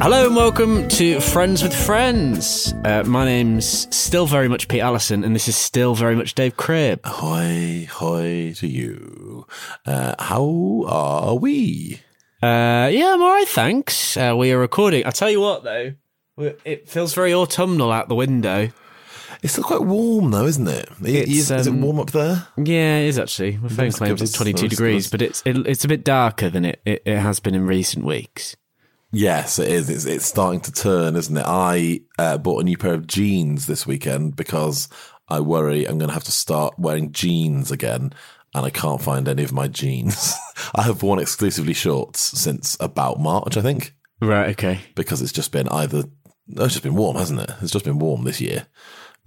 Hello and welcome to Friends with Friends. Uh, my name's still very much Pete Allison, and this is still very much Dave Cribb. Hi, hi to you. Uh, how are we? Uh, yeah, I'm all right, thanks. Uh, we are recording. I tell you what, though, it feels very autumnal out the window. It's still quite warm though, isn't it? Is, is it um, warm up there? Yeah, it is actually. My phone claims it's 22 those degrees, but it's it, it's a bit darker than it, it, it has been in recent weeks. Yes, it is. It's, it's starting to turn, isn't it? I uh, bought a new pair of jeans this weekend because I worry I'm going to have to start wearing jeans again, and I can't find any of my jeans. I have worn exclusively shorts since about March, I think, Right. Okay. because it's just been either. No, it's just been warm, hasn't it? It's just been warm this year,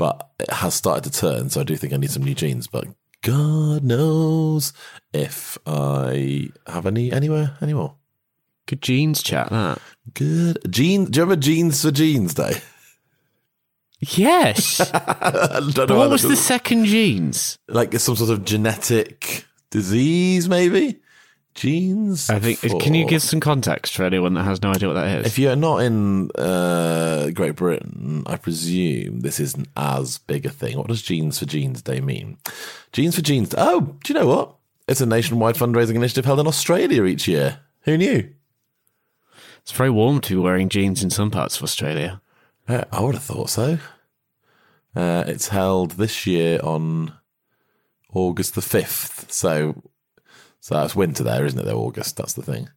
but it has started to turn. So I do think I need some new jeans, but. God knows if I have any anywhere anymore. Good jeans chat. That. Good jeans. Do you remember Jeans for Genes Day? Yes. I don't know but what was the second jeans? like some sort of genetic disease, maybe genes. I think. Can you give some context for anyone that has no idea what that is? If you're not in uh, Great Britain, I presume this isn't as big a thing. What does Jeans for Genes Day mean? Jeans for Jeans. Oh, do you know what? It's a nationwide fundraising initiative held in Australia each year. Who knew? It's very warm to be wearing jeans in some parts of Australia. Uh, I would have thought so. Uh, it's held this year on August the 5th. So, so that's winter there, isn't it? Though August, that's the thing.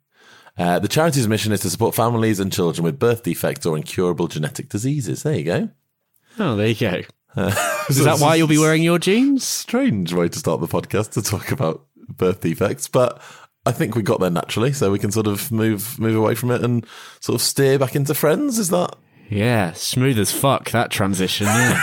Uh, the charity's mission is to support families and children with birth defects or incurable genetic diseases. There you go. Oh, there you go. Is that why you'll be wearing your jeans? Strange way to start the podcast to talk about birth defects, but I think we got there naturally, so we can sort of move move away from it and sort of steer back into friends. Is that Yeah, smooth as fuck that transition. Yeah.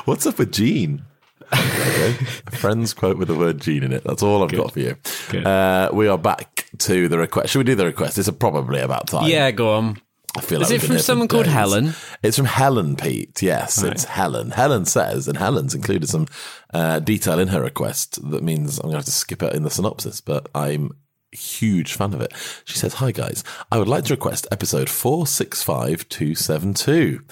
What's up with Gene? Friend's quote with the word Gene in it. That's all I've got for you. Uh, we are back to the request. Should we do the request? It's probably about time. yeah, go on. I feel Is like it from someone called days. Helen? It's from Helen, Pete. Yes, Right. it's Helen. Helen says, and Helen's included some uh, detail in her request that means I'm going to have to skip it in the synopsis, but I'm huge fan of it. She says, Hi guys, I would like to request episode 465272,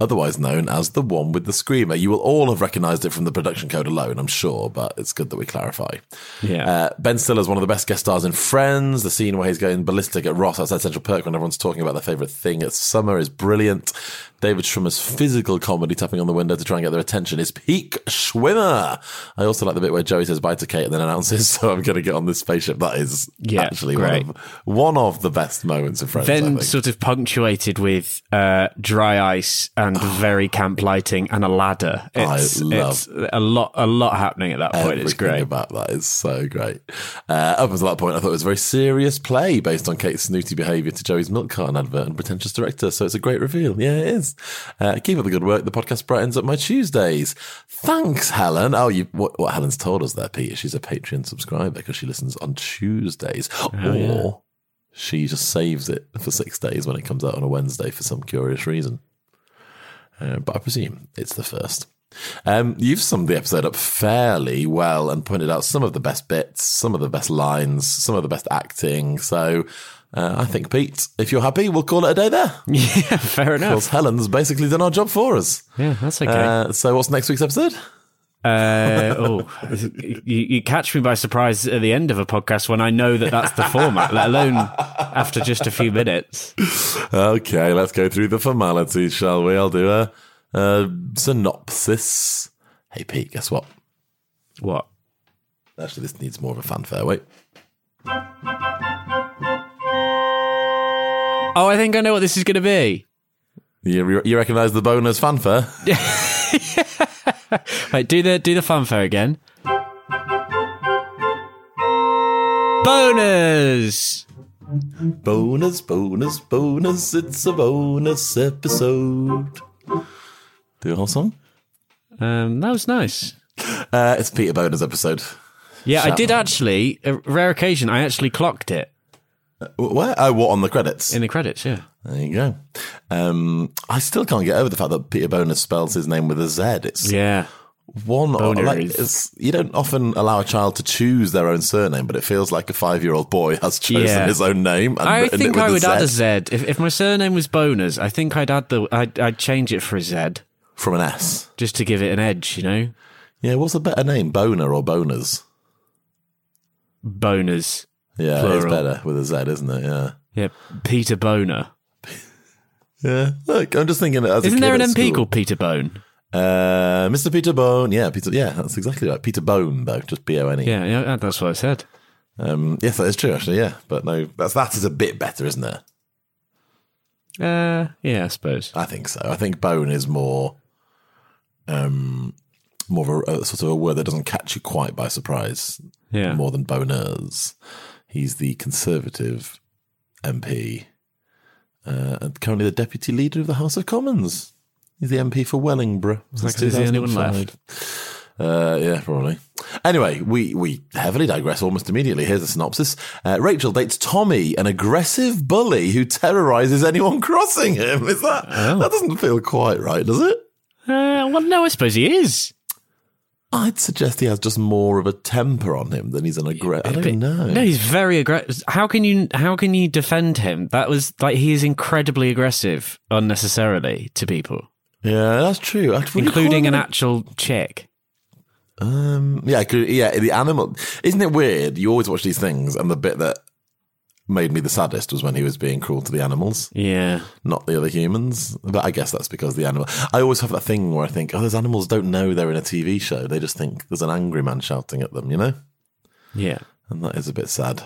otherwise known as the one with the screamer. You will all have recognized it from the production code alone, I'm sure, but it's good that we clarify. Yeah. Uh, ben Stiller is one of the best guest stars in Friends. The scene where he's going ballistic at Ross outside Central Perk when everyone's talking about their favourite thing at summer is brilliant. David Schwimmer's physical comedy tapping on the window to try and get their attention is peak Schwimmer. I also like the bit where Joey says bye to Kate and then announces, so I'm going to get on this spaceship. That is Yeah, actually great. one of, one of the best moments of Friends. Then sort of punctuated with uh, dry ice and very camp lighting and a ladder. I It's, love it's a lot, a lot happening at that point. It's great. about that is so great. Uh, up until that point, I thought it was a very serious play based on Kate's snooty behaviour to Joey's milk carton advert and pretentious director. So it's a great reveal. Yeah, it is. Uh, keep up the good work. The podcast brightens up my Tuesdays. Thanks, Helen. Oh, you, what, what Helen's told us there, Peter, she's a Patreon subscriber because she listens on Tuesdays. or she just saves it for six days when it comes out on a Wednesday for some curious reason. Uh, but I presume it's the first. Um, you've summed the episode up fairly well and pointed out some of the best bits, some of the best lines, some of the best acting. So Uh, I think, Pete, if you're happy, we'll call it a day there. Yeah, fair enough. Because Helen's basically done our job for us. Yeah, that's okay. Uh, so, what's next week's episode? Uh, oh, you, you catch me by surprise at the end of a podcast when I know that that's the format, let alone after just a few minutes. Okay, let's go through the formalities, shall we? I'll do a, a synopsis. Hey, Pete, guess what? What? Actually, this needs more of a fanfare. Wait. Oh, I think I know what this is going to be. You, you recognise the bonus fanfare? Right, do the do the fanfare again. Bonus. bonus, bonus, bonus. It's a bonus episode. Do a whole song? Um, that was nice. Uh, it's Peter Bonerz episode. Yeah, I did out. actually. A rare occasion, I actually clocked it Where? Oh, what on the credits? in the credits. Yeah. there you go. Um, I still can't get over the fact that Peter Bonerz spells his name with a Z. It's Yeah. one Boner like is- you don't often allow a child to choose their own surname, but it feels like a five-year-old boy has chosen Yeah. his own name. And I think I a would add a Z If, if my surname was Boners, I think I'd add the I'd, I'd change it for a Z from an S. just to give it an edge. You know, Yeah, what's a better name, Boner or Boners? Boners. Yeah, it's better with a Z, isn't it? Yeah. Yeah, Peter Boner. Yeah. Look, I'm just thinking. As Isn't there an MP school- called Peter Bone? Uh, Mr. Peter Bone. Yeah, Peter. Yeah, that's exactly right. Peter Bone, though, just B O N E. Yeah, yeah, that's what I said. Um, yes, that is true, actually. Yeah, but no, that's that is a bit better, isn't it? Uh, yeah, I suppose. I think so. I think bone is more, um, more of a, a sort of a word that doesn't catch you quite by surprise. Yeah. More than boners. He's the Conservative MP, uh, and currently the deputy leader of the House of Commons. He's the MP for Wellingborough. since 'cause he's the only one 2005. Uh, yeah, probably. Anyway, we, we heavily digress almost immediately. Here's a synopsis. Uh, Rachel dates Tommy, an aggressive bully who terrorizes anyone crossing him. Is that Oh. that doesn't feel quite right, does it? Uh, well, no, I suppose he is. I'd suggest he has just more of a temper on him than he's an aggressive. I don't know. No, he's very aggressive. How can you how can you defend him? That was like he is incredibly aggressive unnecessarily to people, yeah, that's true. Including an him- actual chick. Um, yeah, yeah. The animal. Isn't it weird? You always watch these things, and the bit that made me the saddest was when he was being cruel to the animals. Yeah, not the other humans. But I guess that's because the animal. I always have that thing where I think, oh, those animals don't know they're in a TV show. They just think there's an angry man shouting at them, you know? yeah. And that is a bit sad.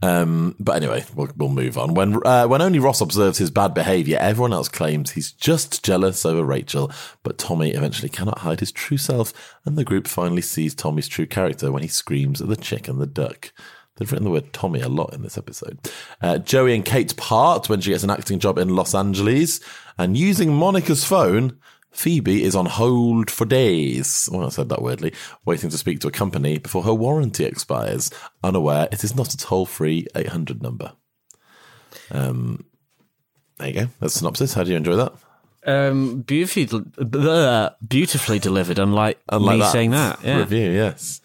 Um, but anyway, we'll, we'll move on. When uh, when only Ross observes his bad behaviour, everyone else claims he's just jealous over Rachel. But Tommy eventually cannot hide his true self, and the group finally sees Tommy's true character when he screams at the chick and the duck. They've written the word Tommy a lot in this episode. Uh, Joey and Kate part when she gets an acting job in Los Angeles, and using Monica's phone, Phoebe is on hold for days. Well, I said that weirdly, waiting to speak to a company before her warranty expires, unaware it is not a toll free 800 number. Um, there you go. That's a synopsis. How do you enjoy that? Um, beautifully, beautifully delivered. Unlike, Unlike me that saying that, yeah. review, yes.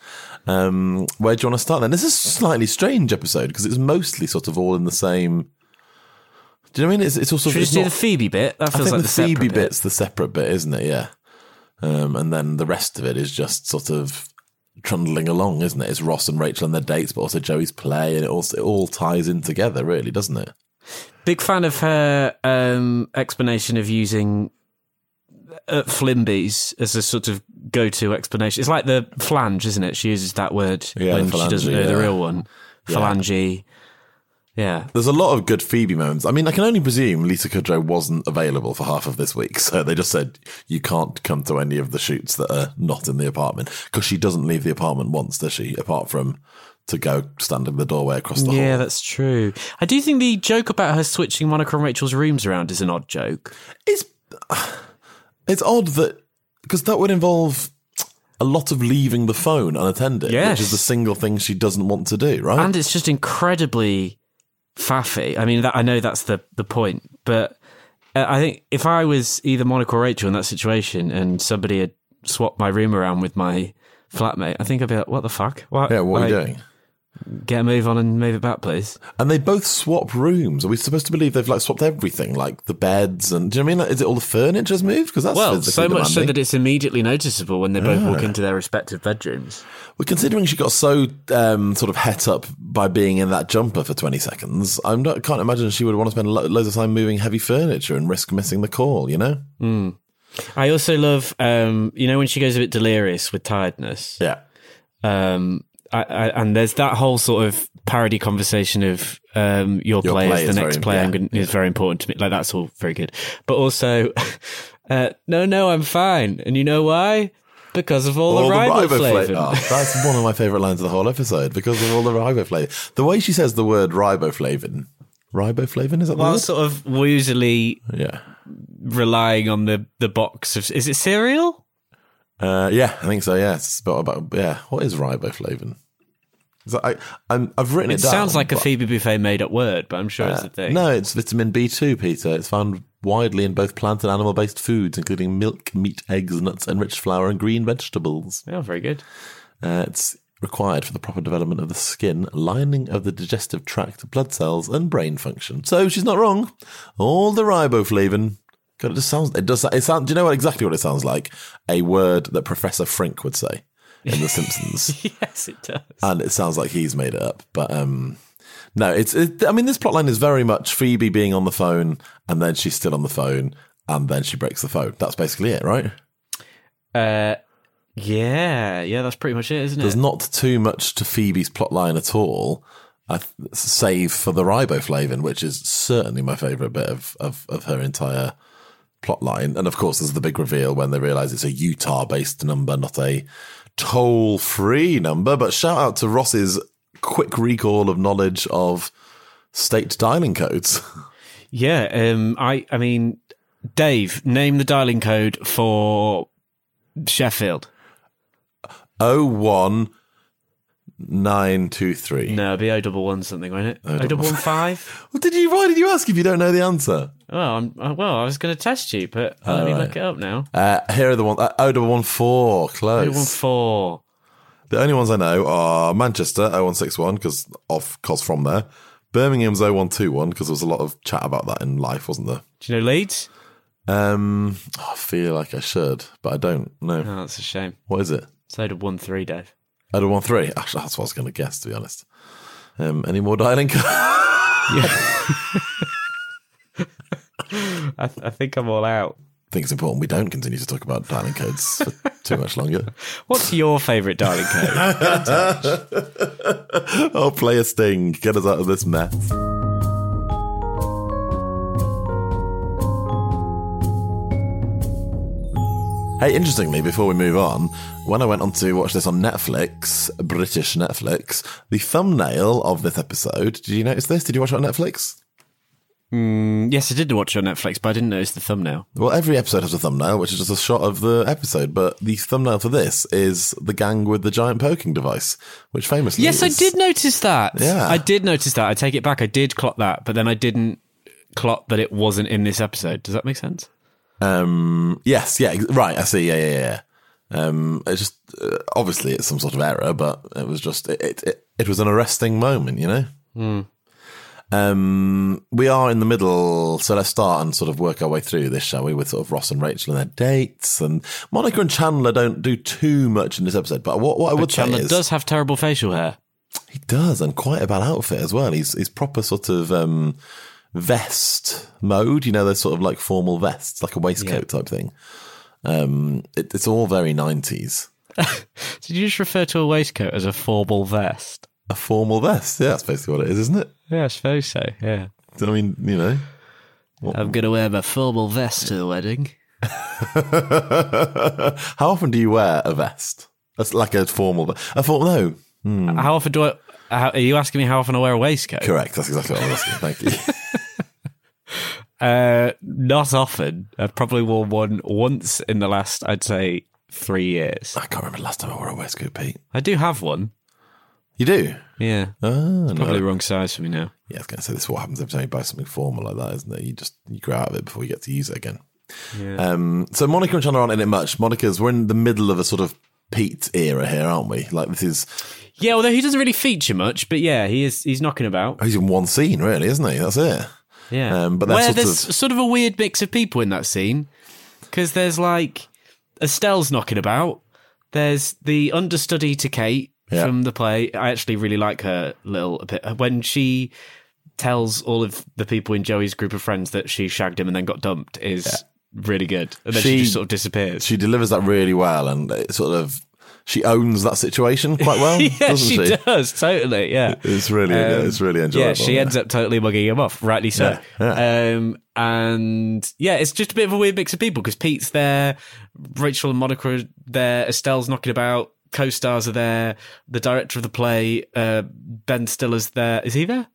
Um, where do you want to start then? This is a slightly strange episode because it's mostly sort of all in the same. Do you know what I mean? It's, it's also Should we just do the Phoebe bit? That I think like the, the, Phoebe bit. bit's the separate bit, isn't it? Yeah. Um, and then the rest of it is just sort of trundling along, isn't it? It's Ross and Rachel and their dates, but also Joey's play, and it all it all ties in together, really, doesn't it? Big fan of her um, explanation of using uh, flimbies as a sort of go-to explanation. It's like the flange, isn't it? She uses that word Yeah, when the she doesn't know phalange, the real one. Phalange. Yeah. There's a lot of good Phoebe moments. I mean, I can only presume Lisa Kudrow wasn't available for half of this week, so they just said you can't come to any of the shoots that are not in the apartment because she doesn't leave the apartment once, does she? Apart from to go stand in the doorway across the Yeah, hall. Yeah, that's true. I do think the joke about her switching Monica and Rachel's rooms around is an odd joke. It's it's odd that because that would involve a lot of leaving the phone unattended, Yes. which is the single thing she doesn't want to do, right? And it's just incredibly faffy. I mean, that, I know that's the, the point, but uh, I think if I was either Monica or Rachel in that situation and somebody had swapped my room around with my flatmate, I think I'd be like, what the fuck? What, yeah, what are you doing? Get a move on and move it back, please. And they both swap rooms. Are we supposed to believe they've like swapped everything, like the beds and do you know what I mean? Like, is it all the furniture's moved? Because that's Well, so much so that it's immediately noticeable when they both walk into their respective bedrooms. Well, considering she got so um, sort of het up by being in that jumper for 20 seconds, I not, can't imagine she would want to spend lo- loads of time moving heavy furniture and risk missing the call, you know? I also love, um, you know, when she goes a bit delirious with tiredness. Yeah. Um, I, I, and there's that whole sort of parody conversation of um, your, Your play, play is the next very- play yeah, gonna, is very important to me. Like that's all very good. But also, uh, no, no, I'm fine. And you know why? Because of all, All the riboflavin. Oh, that's one of my favourite lines of the whole episode because of all the riboflavin. The way she says the word riboflavin. Riboflavin, is that the While word? sort of woozily Yeah. relying on the, the box of, is it cereal? Uh, yeah, I think so. Yeah, it's about, about yeah. What is riboflavin? Is that- I, I'm, I've written it, It down. sounds like a Phoebe Buffay made up word, but I'm sure it's Uh, a thing. No, it's vitamin B2, Peter. It's found widely in both plant and animal based foods, including milk, meat, eggs, nuts, enriched flour, and green vegetables. Oh, very good. Uh, it's required for the proper development of the skin, lining of the digestive tract, blood cells, and brain function. So she's not wrong. All the riboflavin. God, it just sounds. It does. It sounds. Do you know what exactly what it sounds like? A word that Professor Frink would say in The Simpsons yes, it does. and it sounds like he's made it up. But um, no, it's. It, I mean, this plotline is very much Phoebe being on the phone, and then she's still on the phone, and then she breaks the phone. That's basically it, right? Uh, yeah, yeah, that's pretty much it, isn't There's it? There's not too much to Phoebe's plotline at all, uh, save for the riboflavin, which is certainly my favourite bit of, of of her entire plotline. And of course, there's the big reveal when they realise it's a Utah-based number, not a toll-free number. But shout out to Ross's quick recall of knowledge of state dialing codes. Yeah, um, I, I mean, Dave, name the dialing code for Sheffield. Oh one nine two three. No, it'd be O double one something, won't it? O double double one five. What did you? Why did you ask if you don't know the answer? Well, I'm, uh, well, I was going to test you, but let me right. look it up now. Uh, here are the ones. Uh, oh, double one four. Close. double one four. The only ones I know are Manchester 0161 because off cause from there. Birmingham's 0121 because there was a lot of chat about that in life, wasn't there? Do you know Leeds? Um, I feel like I should, but I don't. No. Oh, that's a shame. What is it? It's O double one three, Dave. 0113. Actually, that's what I was going to guess, to be honest. Um, any more dialing? I, th- I think I'm all out. I think it's important we don't continue to talk about dialing codes for too much longer. What's your favourite dialing code? Oh, play a sting. Get us out of this mess. Hey, interestingly, before we move on, when I went on to watch this on Netflix, British Netflix, the thumbnail of this episode, did you notice this? Did you watch it on Netflix? Mm, yes, I did watch it on Netflix, but I didn't notice the thumbnail. Well, every episode has a thumbnail, which is just a shot of the episode, but the thumbnail for this is the gang with the giant poking device, which famously Yes, I did notice that. Yeah. I did notice that. I take it back. I did clock that, but then I didn't clock that it wasn't in this episode. Does that make sense? Um. Yes. Yeah. Right. I see. Yeah. Yeah. Yeah. Um. It's just uh, obviously it's some sort of error, but it was just it. It, it, it was an arresting moment, you know. Um. We are in the middle, so let's start and sort of work our way through this, shall we? With sort of Ross and Rachel and their dates, and Monica and Chandler don't do too much in this episode. But what what I would Chandler say is Chandler does have terrible facial hair. he does, and quite a bad outfit as well. He's he's proper sort of um, vest mode. You know, those sort of like formal vests, like a waistcoat type thing. Um, it, it's all very nineties. Did you just refer to a waistcoat as a formal vest? A formal vest, yeah, that's basically what it is, isn't it? Yeah, I suppose so. Yeah. I mean, you know, I'm going to wear my formal vest to the wedding. how often do you wear a vest? That's like a formal. Vest. A formal, no, How often do I. How, are you asking me how often I wear a waistcoat? correct. That's exactly what I'm asking. Thank you. Uh, not often. I've probably worn one once in the last, I'd say, three years. I can't remember the last time I wore a waistcoat, Pete. I do have one. You do? Yeah. Ah, no. Probably the wrong size for me now. Yeah, I was going to say this is what happens every time you buy something formal like that, isn't it? You just you grow out of it before you get to use it again. Um, so Monica and Chandler aren't in it much. Monica's we're in the middle of a sort of Pete era here, aren't we? Like this is Yeah, although he doesn't really feature much, but yeah, he is. He's knocking about. He's in one scene, really, isn't he? That's it. Yeah, Um, but where sort there's of- sort of a weird mix of people in that scene because there's like Estelle's knocking about. There's the understudy to Kate Yeah. from the play. I actually really like her little bit when she tells all of the people in Joey's group of friends that she shagged him and then got dumped is really good. And then she, She- just sort of disappears. She delivers that really well, and it sort of she owns that situation quite well, yeah, doesn't she, she? does totally. Yeah, It's really, Um, it's really enjoyable. Yeah, she ends up totally mugging him off, rightly so. Yeah, Um, and yeah, it's just a bit of a weird mix of people because Pete's there, Rachel and Monica are there, Estelle's knocking about, co-stars are there, the director of the play, uh, Ben Stiller's there. Is he there?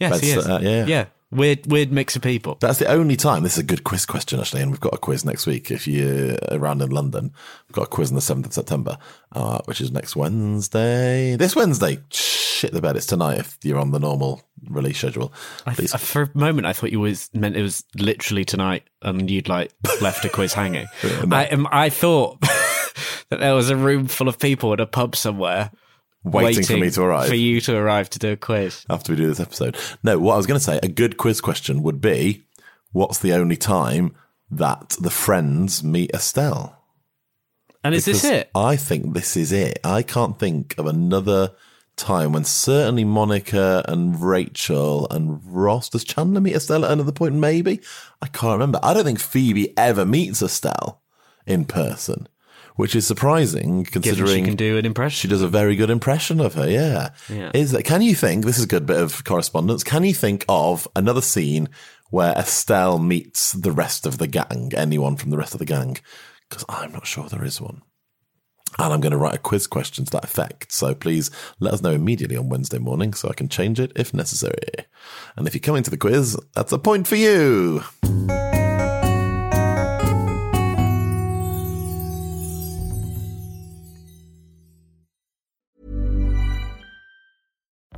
Yes, Ben he is. Stiller, yeah. yeah. Weird, weird mix of people. That's the only time. This is a good quiz question, actually, and we've got a quiz next week. If you're around in London, we've got a quiz on the seventh of September, uh, which is next Wednesday. This Wednesday, shit the bed. It's tonight. If you're on the normal release schedule, I. I- for a moment, I thought you was meant it was literally tonight, and you'd like left a quiz hanging. I, um, I thought that there was a room full of people at a pub somewhere Waiting for me to arrive. for you to arrive to do a quiz. after we do this episode. No, what I was going to say, a good quiz question would be, what's the only time that the friends meet Estelle? And is this it? I think this is it. I can't think of another time when certainly Monica and Rachel and Ross does Chandler meet Estelle at another point? Maybe I can't remember. I don't think Phoebe ever meets Estelle in person, which is surprising Given considering she can do an impression. she does a very good impression of her. Yeah. Yeah. Is that? Can you think? This is a good bit of correspondence. Can you think of another scene where Estelle meets the rest of the gang? Anyone from the rest of the gang? Because I'm not sure there is one. And I'm going to write a quiz question to that effect. So please let us know immediately on Wednesday morning so I can change it if necessary. And if you come into the quiz, that's a point for you.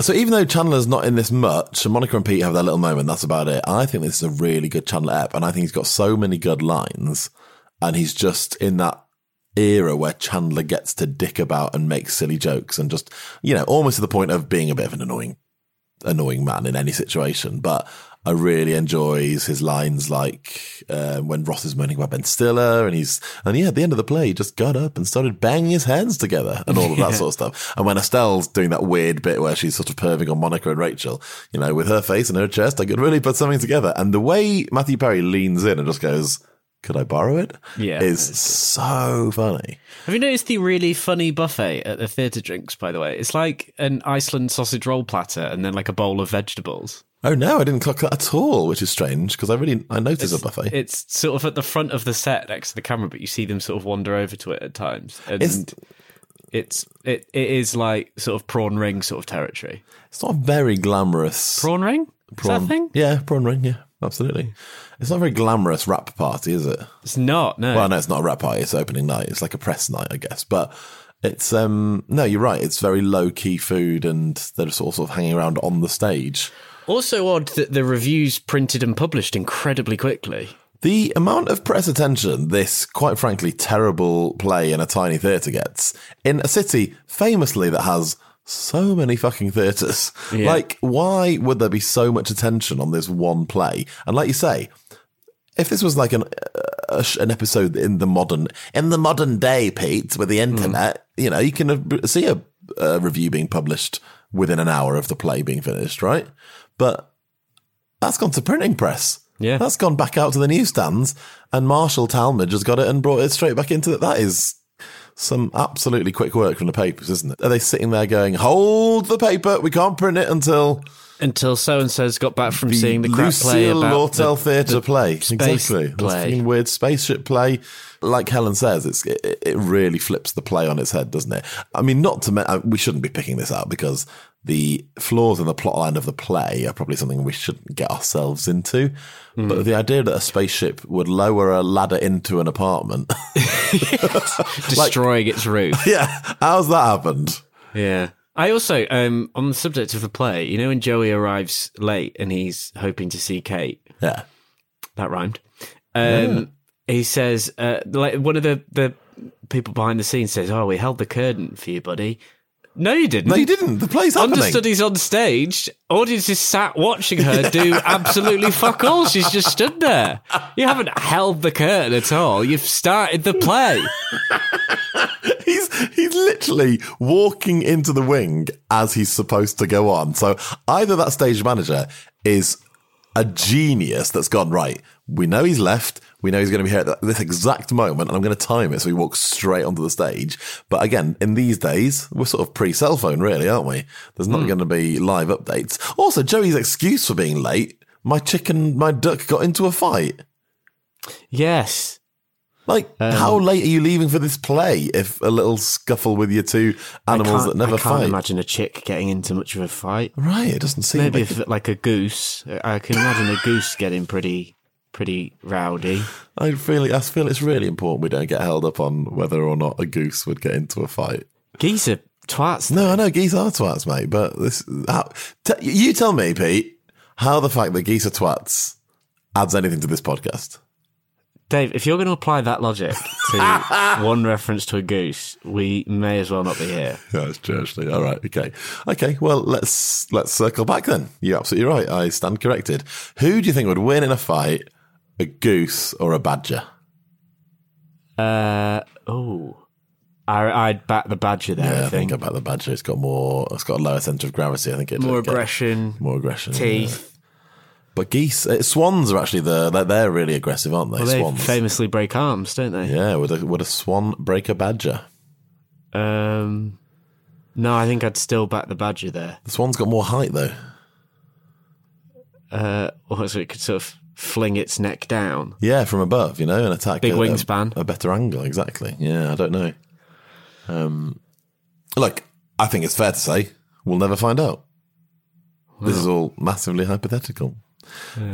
So even though Chandler's not in this much, and Monica and Pete have their little moment, that's about it. I think this is a really good Chandler app, and I think he's got so many good lines, and he's just in that era where Chandler gets to dick about and make silly jokes, and just you know almost to the point of being a bit of an annoying, annoying man in any situation. But I really enjoys his lines like uh, when Ross is moaning about Ben Stiller, and he's and yeah, at the end of the play, he just got up and started banging his hands together and all of that sort of stuff. And when Estelle's doing that weird bit where she's sort of perving on Monica and Rachel, you know, with her face and her chest, I could really put something together. And the way Matthew Perry leans in and just goes, "Could I borrow it?" Yeah, is so funny. Have you noticed the really funny buffet at the theatre drinks, by the way? It's like an Iceland sausage roll platter and then like a bowl of vegetables. Oh no, I didn't clock that at all, which is strange because I really I noticed a buffet. It's sort of at the front of the set next to the camera, but you see them sort of wander over to it at times. And It's- it's it, it is like sort of prawn ring sort of territory. It's not very glamorous Prawn ring? Is that thing? Yeah, prawn ring. Yeah, absolutely. It's not a very glamorous rap party, is it? It's not, no. Well, no, it's not a rap party. It's opening night. It's like a press night, I guess. But it's um no, you're right. It's very low key food, and they're just all sort of hanging around on the stage. Also odd that the reviews printed and published incredibly quickly. The amount of press attention this, quite frankly, terrible play in a tiny theatre gets in a city famously that has so many fucking theatres. Yeah. Like, why would there be so much attention on this one play? And like you say, if this was like an a, sh- an episode in the modern in the modern day, Pete, with the internet, you know, you can uh, see a, a review being published within an hour of the play being finished, right? But that's gone to printing press. Yeah. that's gone back out to the newsstands, and Marshall Talmadge has got it and brought it straight back into it. That is some absolutely quick work from the papers, isn't it? Are they sitting there going, "Hold the paper, we can't print it until"? Until so and so's got back from seeing the crap play Lucille about Lortel the- Theatre the play. exactly. Play. weird spaceship play. Like Helen says, it's it, it really flips the play on its head, doesn't it? I mean, not to me- uh, we shouldn't be picking this out because the flaws in the plot line of the play are probably something we shouldn't get ourselves into. Hmm. But the idea that a spaceship would lower a ladder into an apartment, destroying its roof. yeah, how's that happened? Yeah. I also, um, on the subject of the play, you know, when Joey arrives late and he's hoping to see Kate, Yeah, that rhymed. Um, He says, uh, like one of the, the people behind the scenes says, "Oh, we held the curtain for you, buddy." No, you didn't. no, you didn't. The play's happening. Understudies on stage. Audiences sat watching her do absolutely fuck all. She's just stood there. You haven't held the curtain at all. You've started the play. he's he's literally walking into the wing as he's supposed to go on. So either that stage manager is a genius that's gone right. We know he's left. We know he's going to be here at this exact moment, and I'm going to time it so he walks straight onto the stage. But again, in these days, we're sort of pre-cell phone, really, aren't we? There's not going to be live updates. Also, Joey's excuse for being late: my chicken, my duck got into a fight. Yes. Like, Um, how late are you leaving for this play if a little scuffle with your two animals that never I can't fight? imagine a chick getting into much of a fight. Right, it doesn't seem Maybe like if like a goose. I can imagine a goose getting pretty pretty rowdy. I feel I feel it's really important we don't get held up on whether or not a goose would get into a fight. Geese are twats. No, I know geese are twats, mate, but this how, t- you tell me, Pete, how the fact that geese are twats adds anything to this podcast. Dave, if you're going to apply that logic to one reference to a goose, we may as well not be here. Yeah, it's true, actually. All right, okay, okay. Well, let's let's circle back then. You're absolutely right. I stand corrected. Who do you think would win in a fight, a goose or a badger? Uh oh, I, I'd back the badger there. Yeah, I think I'd about the badger. It's got more. It's got a lower centre of gravity. I think it more aggression, more aggression, yeah. teeth. But geese, uh, swans are actually the they're, they're really aggressive, aren't they? Well, they swans. famously break arms, don't they? yeah, would a, would a swan break a badger? Um, no, I think I'd still back the badger there. The swan's got more height though. Uh, or so it could sort of fling its neck down. Yeah, from above, you know, and attack Big a, wingspan. a, a better angle. Exactly. Yeah, I don't know. Um, look, I think it's fair to say we'll never find out. This is all massively hypothetical.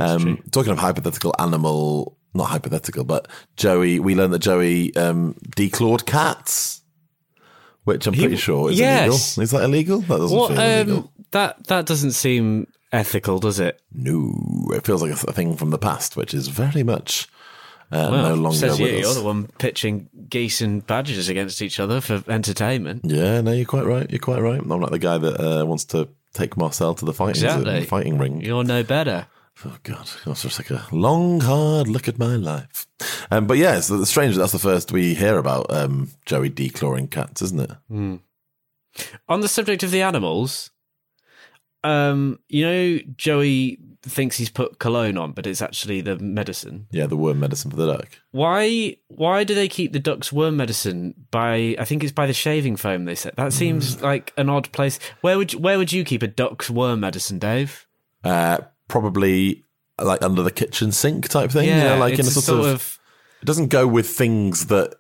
Um, talking of hypothetical animal, not hypothetical, but Joey, we learned that Joey um, declawed cats, which I'm He- pretty sure is yes. illegal. Is that illegal? That doesn't What? feel illegal. Um, that that doesn't seem ethical, does it? No, it feels like a, th- a thing from the past, which is very much uh, Well, no longer says with you, us. you're the one pitching geese and badgers against each other for entertainment. Yeah, no, you're quite right. You're quite right. I'm like the guy that uh, wants to take Marcel to the fighting Exactly. fighting ring. You're no better. Oh God, that's just like a long, hard look at my life. Um, but yeah, it's, it's strange that that's the first we hear about um, Joey declawing cats, isn't it? On the subject of the animals, um, you know, Joey thinks he's put cologne on, but it's actually the medicine. Yeah, the worm medicine for the duck. Why? Why do they keep the duck's worm medicine by? I think it's by the shaving foam. They said that seems like an odd place. Where would you, Where would you keep a duck's worm medicine, Dave? Uh, probably like under the kitchen sink type thing. you know, like in a it's sort, of, It doesn't go with things that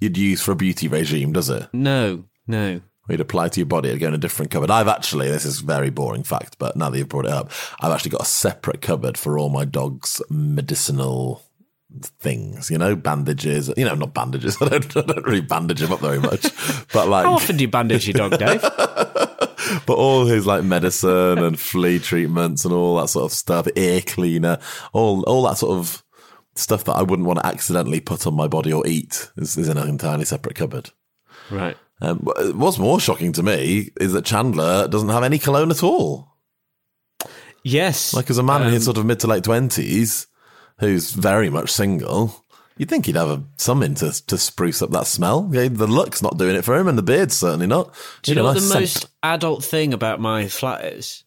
you'd use for a beauty regime, does it? no, no. You'd apply to your body, it'd go in a different cupboard. I've actually, this is a very boring fact, but now that you've brought it up, I've actually got a separate cupboard for all my dog's medicinal things, you know, bandages, you know, not bandages. I don't, I don't really bandage him up very much, but like, How often do you bandage your dog, Dave? but all his like medicine and flea treatments and all that sort of stuff, ear cleaner, all, all that sort of stuff that I wouldn't want to accidentally put on my body or eat is, is in an entirely separate cupboard. Right. Um, what's more shocking to me is that Chandler doesn't have any cologne at all. Yes. Like as a man in his Um, sort of mid to late twenties, who's very much single, you'd think he'd have a, something to to spruce up that smell. Yeah, the look's not doing it for him, and the beard's certainly not. Do you know what nice the scent. most adult thing about my flat is?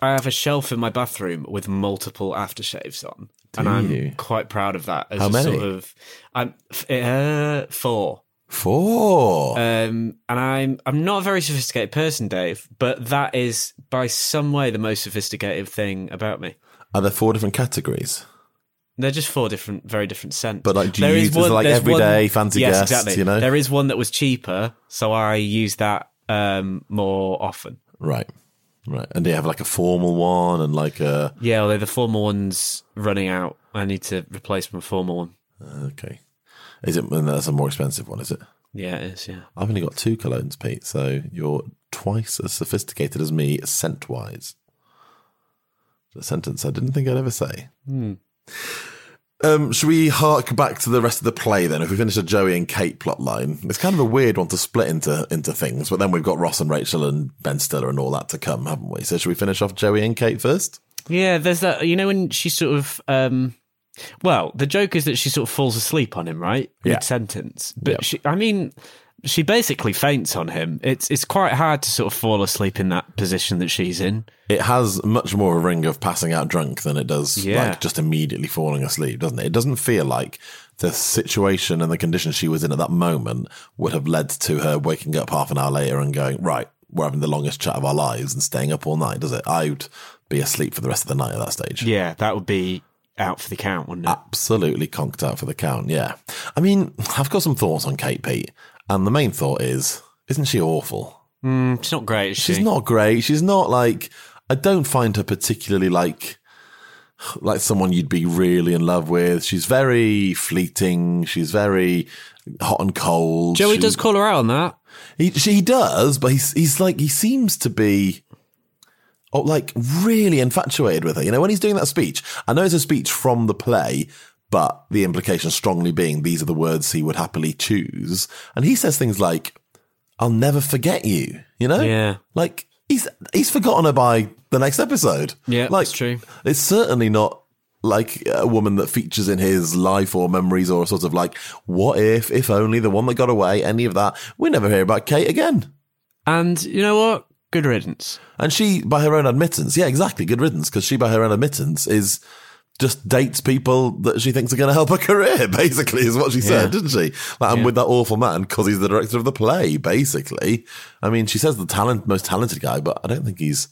I have a shelf in my bathroom with multiple aftershaves on, and I'm you? quite proud of that. As How a many? Sort of, I'm uh, four. Four. Um, and I'm I'm not a very sophisticated person, Dave, but that is by some way the most sophisticated thing about me. Are there four different categories? They're just four different, very different scents. But, like, do you There use as, like, everyday fancy yes, guests, exactly. you know? there is one that was cheaper, so I use that um, more often. Right. Right. And do you have like a formal one and like a Yeah, although the formal one's running out, I need to replace my formal one. okay. Is it and that's a more expensive one, is it? Yeah, it is. Yeah. I've only got two colognes, Pete, so you're twice as sophisticated as me scent wise. A sentence I didn't think I'd ever say. Um, should we hark back to the rest of the play then? If we finish a Joey and Kate plot line, it's kind of a weird one to split into into things, but then we've got Ross and Rachel and Ben Stiller and all that to come, haven't we? So should we finish off Joey and Kate first? Yeah, there's that. You know when she sort of, um, well, the joke is that she sort of falls asleep on him, right? Yeah. Mid sentence, but Yeah. she, I mean, she basically faints on him. It's it's quite hard to sort of fall asleep in that position that she's in. It has much more of a ring of passing out drunk than it does Yeah. like just immediately falling asleep, doesn't it? It doesn't feel like the situation and the condition she was in at that moment would have led to her waking up half an hour later and going, right, we're having the longest chat of our lives and staying up all night, does it? I would be asleep for the rest of the night at that stage. Yeah, that would be out for the count, wouldn't it? Absolutely conked out for the count, yeah. I mean, I've got some thoughts on Kate Pete, and the main thought is, isn't she awful? Mm, it's not great. Is She's not great. She's not like I don't find her particularly like like someone you'd be really in love with. She's very fleeting. She's very hot and cold. Joey She- does call her out on that. He she does, but he's he's like he seems to be oh, like really infatuated with her. You know, when he's doing that speech, I know it's a speech from the play, but the implication strongly being these are the words he would happily choose. And he says things like, I'll never forget you, you know? Yeah. Like he's he's forgotten her by the next episode. Yeah, like, that's true. It's certainly not like a woman that features in his life or memories or sort of like, what if, if only, the one that got away, any of that. We never hear about Kate again. And you know what? Good riddance. And she, by her own admittance, yeah, exactly, good riddance, because she, by her own admittance, is just dates people that she thinks are going to help her career, basically, is what she said, Yeah. didn't she? Like, I'm Yeah. with that awful man because he's the director of the play, basically. I mean, she says the talent, most talented guy, but I don't think he's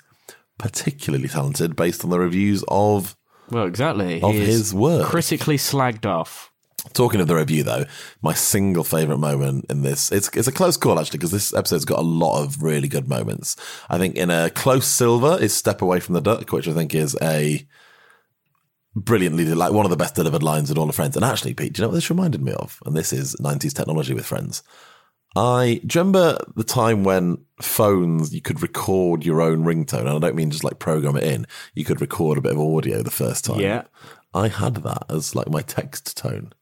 particularly talented based on the reviews of. Well, exactly. Of He is his work. critically slagged off. Talking of the review, though, my single favorite moment in this, it's, it's a close call actually, because this episode's got a lot of really good moments. I think in a close silver is Step Away from the Duck, which I think is a brilliantly, like one of the best delivered lines in all of Friends. And actually, Pete, do you know what this reminded me of? And this is 90s technology with Friends. I do you remember the time when phones you could record your own ringtone, and I don't mean just like program it in. You could record a bit of audio the first time. Yeah. I had that as like my text tone.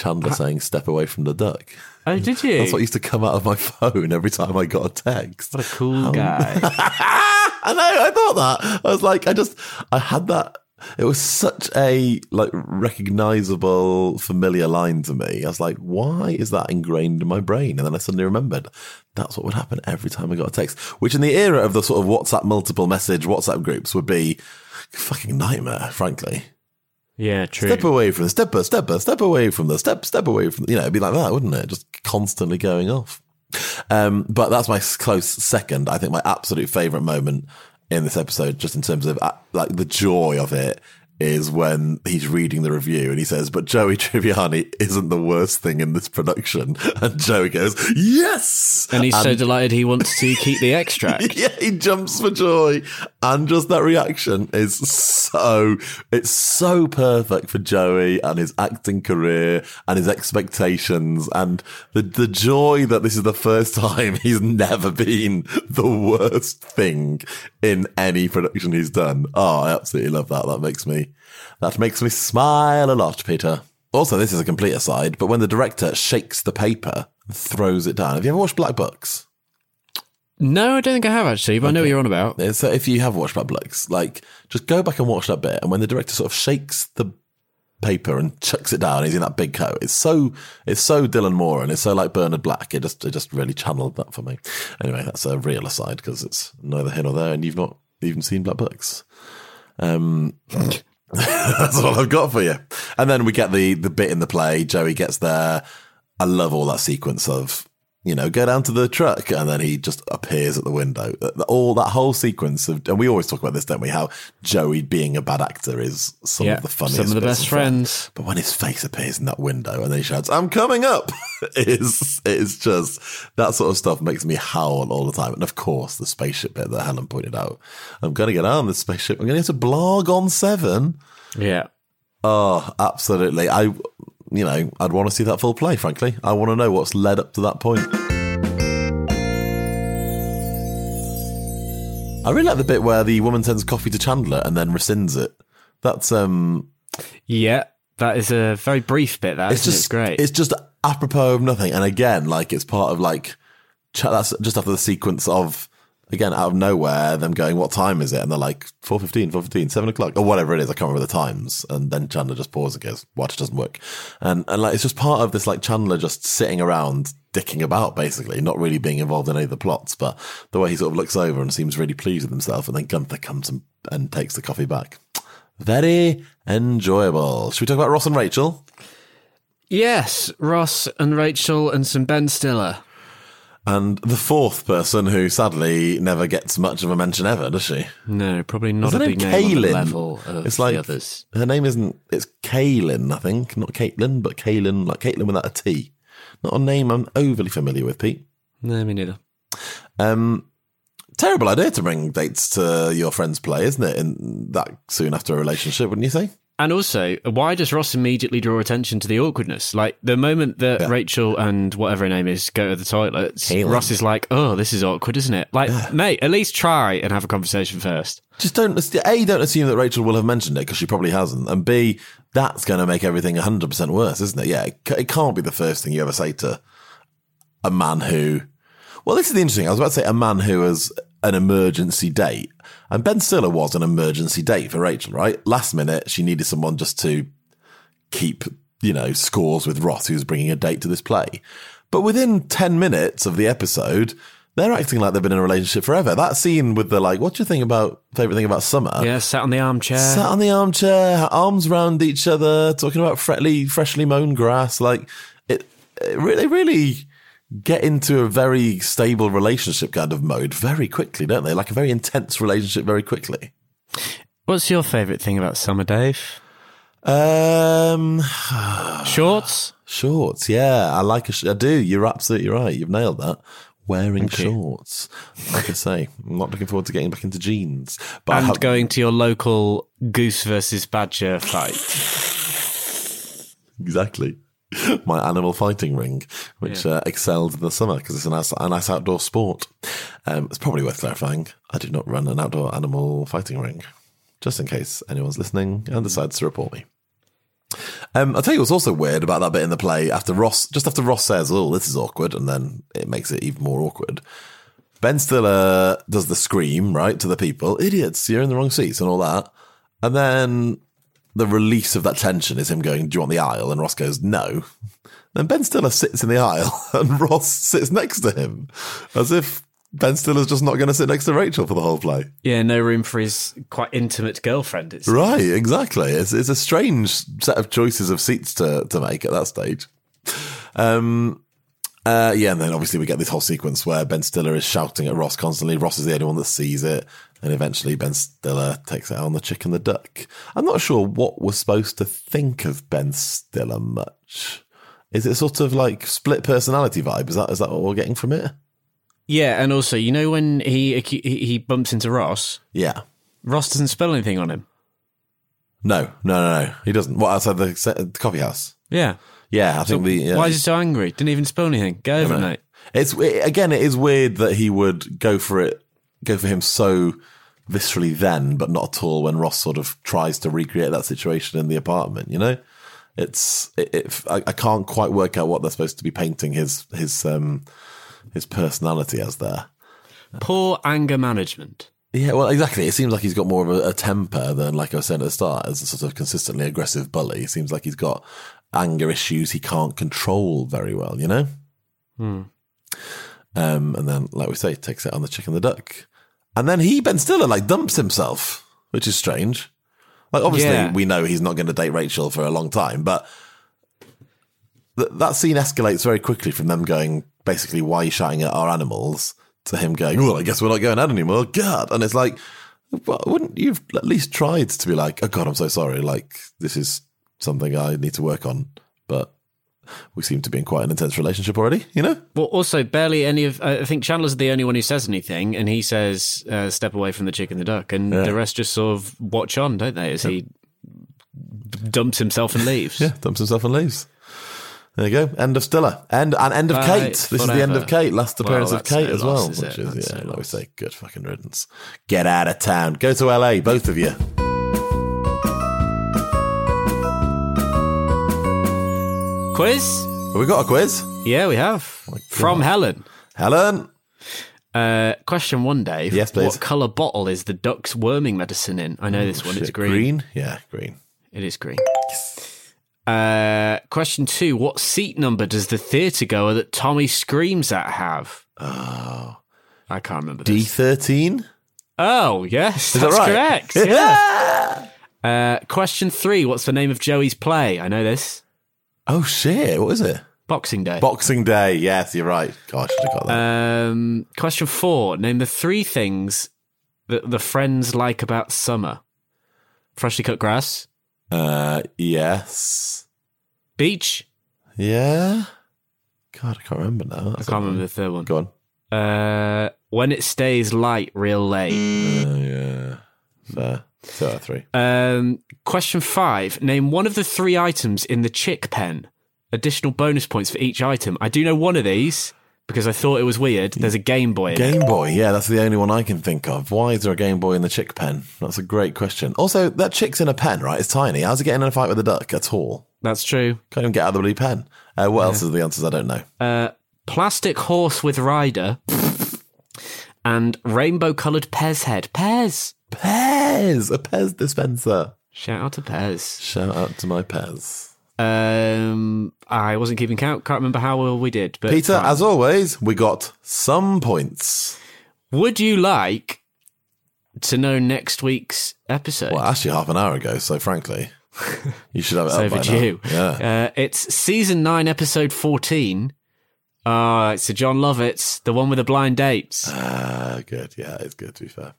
Chandler saying "Step away from the duck." Oh, did you? That's what used to come out of my phone every time I got a text. what a cool guy. I know. I thought that. I was like, I just, I had that. It was such a like recognizable, familiar line to me. I was like, why is that ingrained in my brain? And then I suddenly remembered that's what would happen every time I got a text. Which in the era of the sort of WhatsApp multiple message WhatsApp groups would be a fucking nightmare, frankly. Yeah, true. Step away from the step, step, step away from the step, step away from you know, it'd be like that, wouldn't it? Just constantly going off. Um, but that's my close second. I think my absolute favorite moment in this episode, just in terms of uh, like the joy of it, is when he's reading the review and he says, "But Joey Tribbiani isn't the worst thing in this production." And Joey goes, "Yes!" and he's so delighted he wants to keep the extract. yeah, he jumps for joy. And just that reaction is so, it's so perfect for Joey and his acting career and his expectations and the, the joy that this is the first time he's never been the worst thing in any production he's done. Oh, I absolutely love that. That makes me, that makes me smile a lot, Peter. Also, this is a complete aside, but when the director shakes the paper and throws it down, have you ever watched Black Books? No, I don't think I have actually, but I know what you're on about. So if you have watched Black Books, like just go back and watch that bit, and when the director sort of shakes the paper and chucks it down, he's in that big coat. It's so it's so Dylan Moran and it's so like Bernard Black. It just it just really channeled that for me. Anyway, that's a real aside because it's neither here nor there, and you've not even seen Black Books. Um, that's all I've got for you. And then we get the the bit in the play. Joey gets there. I love all that sequence of you know go down to the truck, and then he just appears at the window. All that whole sequence of, and we always talk about this, don't we? How Joey being a bad actor is some Yeah, of the funniest, some of the best friends. But when his face appears in that window and then he shouts, "I'm coming up," is it is just that sort of stuff makes me howl all the time. And of course, the spaceship bit that Helen pointed out. I'm going to get on this spaceship. I'm going to get to blog on seven. Yeah. Oh, absolutely. I, you know, I'd want to see that full play. Frankly, I want to know what's led up to that point. I really like the bit where the woman sends coffee to Chandler and then rescinds it. That's um, Yeah. That is a very brief bit. That it's it? just it's great. It's just apropos of nothing, and again, like it's part of like that's just after the sequence of again out of nowhere them going, "What time is it?" and they're like 4.15, 4.15, 7 o'clock, or whatever it is. I can't remember the times, and then Chandler just pauses and goes, "Watch doesn't work," and and like it's just part of this like Chandler just sitting around dicking about basically, not really being involved in any of the plots, but the way he sort of looks over and seems really pleased with himself, and then Gunther comes and, and takes the coffee back. Very enjoyable. Should we talk about Ross and Rachel? yes, Ross and Rachel and some Ben Stiller. And the fourth person who sadly never gets much of a mention ever, does she? No, probably not Is a her big name name on the level of It's like the others. her name isn't. It's Kaylin, I think, not Caitlin, but Kaylin, like Caitlin without a T. Not a name I'm overly familiar with, Pete. No, me neither. Um, terrible idea to bring dates to your friend's play, isn't it? In that soon after a relationship, wouldn't you say? And also, why does Ross immediately draw attention to the awkwardness? Like the moment that Yeah. Rachel and whatever her name is go to the toilets. Ross is like, "Oh, this is awkward, isn't it?" Like, mate, at least try and have a conversation first. Just don't a don't assume that Rachel will have mentioned it because she probably hasn't, and b that's going to make everything hundred percent worse, isn't it? Yeah, it, can't be the first thing you ever say to a man who. Well, this is the interesting. I was about to say a man who has an emergency date, and Ben Stiller was an emergency date for Rachel. Right, last minute she needed someone just to keep you know scores with Ross, who's bringing a date to this play. But within ten minutes of the episode. They're acting like they've been in a relationship forever. That scene with the like, what do you think about favorite thing about summer? yeah, sat on the armchair. Sat on the armchair, arms around each other, talking about freshly, freshly mown grass. Like it, it really, really get into a very stable relationship kind of mode very quickly, don't they? Like a very intense relationship very quickly. What's your favourite thing about summer, Dave? Um, Shorts. shorts. Yeah, I like a. Sh- I do. You're absolutely right. You've nailed that. Wearing Thank you. shorts. Like I say, I'm not looking forward to getting back into jeans. But and have- going to your local goose versus badger fight. Exactly. My animal fighting ring, which uh, excelled in the summer because it's a nice, a nice outdoor sport. Um, it's probably worth clarifying. I do not run an outdoor animal fighting ring, just in case anyone's listening and decides to report me. Um, I'll tell you what's also weird about that bit in the play. After Ross, just after Ross says, "Oh, this is awkward," and then it makes it even more awkward. Ben Stiller does the scream right to the people, "Idiots! You're in the wrong seats," and all that, and then the release of that tension is him going, Do you want the aisle? And Ross goes, No. Then Ben Stiller sits in the aisle and Ross sits next to him as if Ben Stiller's just not going to sit next to Rachel for the whole play. Yeah, no room for his quite intimate girlfriend. It's Right, exactly. It's, it's a strange set of choices of seats to, to make at that stage. Um, uh, yeah, and then obviously we get this whole sequence where Ben Stiller is shouting at Ross constantly. Ross is the only one that sees it. And eventually Ben Stiller takes it out on the chick and the duck. I'm not sure what we're supposed to think of Ben Stiller much. Is it sort of like split personality vibe? Is that is that what we're getting from it? Yeah, and also, you know, when he he bumps into Ross, Yeah. Ross doesn't spill anything on him. No, no, no, no. He doesn't. What outside the, the coffee house? Yeah. Yeah, I think the. Why is he so angry? Didn't even spill anything. Go over, mate. It's it, again, it is weird that he would go for it, go for him so viscerally then, but not at all when Ross sort of tries to recreate that situation in the apartment. You know, it's it, it, I, I can't quite work out what they're supposed to be painting his his um his personality as there. Poor anger management. Yeah, well, exactly. It seems like he's got more of a, a temper than, like I was saying at the start, as a sort of consistently aggressive bully. It seems like he's got anger issues he can't control very well, you know? Hmm. Um, and then, like we say, takes it on the chicken and the duck. And then he, Ben Stiller, like dumps himself, which is strange. Like, obviously, Yeah. we know he's not going to date Rachel for a long time, but th- that scene escalates very quickly from them going, basically, why are you shouting at our animals? To him going, well, I guess we're not going out anymore. God. And it's like, well, wouldn't you've at least tried to be like, oh God, I'm so sorry. Like, this is something I need to work on. But we seem to be in quite an intense relationship already, you know? Well, also, barely any of. I think Chandler's the only one who says anything, and he says, uh, step away from the chick and the duck. And Yeah. the rest just sort of watch on, don't they, as he dumps himself and leaves. Yeah, dumps himself and leaves. There you go. End of Stiller. End and end of Kate. This is the end of. Kate. Last Well, appearance of Kate no as loss, well. is Which is, That's yeah, no like we say, good fucking riddance. Get out of town. Go to LA, both of you. Quiz? Have we got a quiz? Yeah, we have. From Helen. Helen? Uh, question one, Dave. Yes, please. What colour bottle is the duck's worming medicine in? I know this one. It's green. Green? Yeah, green. It is green. Uh, question two. What seat number does the theatre goer that Tommy screams at have? Oh. I can't remember this. D13? Oh, yes. Is that that's right? correct. Yeah. uh, question three. What's the name of Joey's play? I know this. Oh, shit. What is it? Boxing Day. Boxing Day. Yes, you're right. Gosh, I should have got that. Um, question four. Name the three things that the friends like about summer. Freshly cut grass, Uh, yes. beach. Yeah. God, I can't remember now. I can't remember the third one. Go on. Uh, when it stays light real late. Uh, yeah. Fair. Two out of three. Um, question five. Name one of the three items in the chick pen. Additional bonus points for each item. I do know one of these because I thought it was weird. There's a Game Boy. In it. Game Boy, yeah, that's the only one I can think of. Why is there a Game Boy in the chick pen? That's a great question. Also, that chick's in a pen, right? It's tiny. How's it getting in a fight with a duck at all? That's true. Can't even get out of the bloody pen. Uh, what else is the answers? I don't know. Uh, plastic horse with rider. and rainbow coloured Pez head. Pez. Pez, a Pez dispenser. Shout out to Pez. Shout out to my Pez. Um, I wasn't keeping count. Can't remember how well we did. But Peter, as always, we got some points. would you like to know next week's episode? Well, actually, half an hour ago. So, frankly, you should have it It's up by overdue. now. Yeah. Uh, it's season nine, episode fourteen. Uh, it's a Jon Lovitz, the one with the blind dates. Ah, good. Yeah, it's good. To be fair,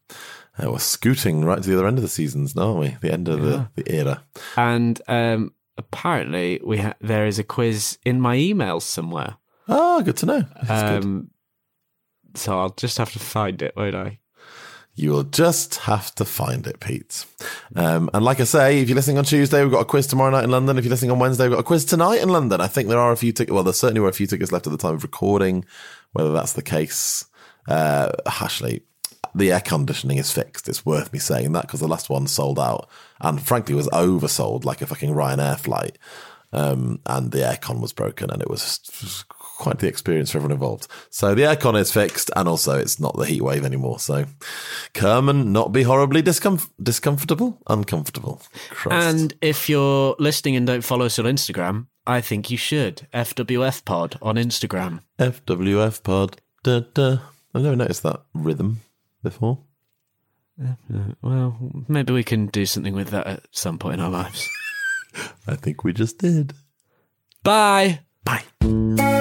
uh, we're scooting right to the other end of the seasons, now, aren't we? The end of the, the era. And um, apparently, we ha- there is a quiz in my emails somewhere. Oh, good to know. That's good. Um, so I'll just have to find it, won't I? You'll just have to find it, Pete. Um, and like I say, if you're listening on Tuesday, we've got a quiz tomorrow night in London. If you're listening on Wednesday, we've got a quiz tonight in London. I think there are a few tickets. Well, there certainly were a few tickets left at the time of recording. Whether that's the case, uh, Ashley, the air conditioning is fixed. It's worth me saying that because the last one sold out and frankly was oversold like a fucking Ryanair flight. Um, and the aircon was broken and it was quite the experience for everyone involved. So the aircon is fixed and also it's not the heat wave anymore. So come and not be horribly discomf- discomfortable, uncomfortable. Christ. And if you're listening and don't follow us on Instagram, I think you should. FWF Pod on Instagram. FWF pod. Da, da. I've never noticed that rhythm before. Uh, well, maybe we can do something with that at some point in our lives. I think we just did. Bye. Bye.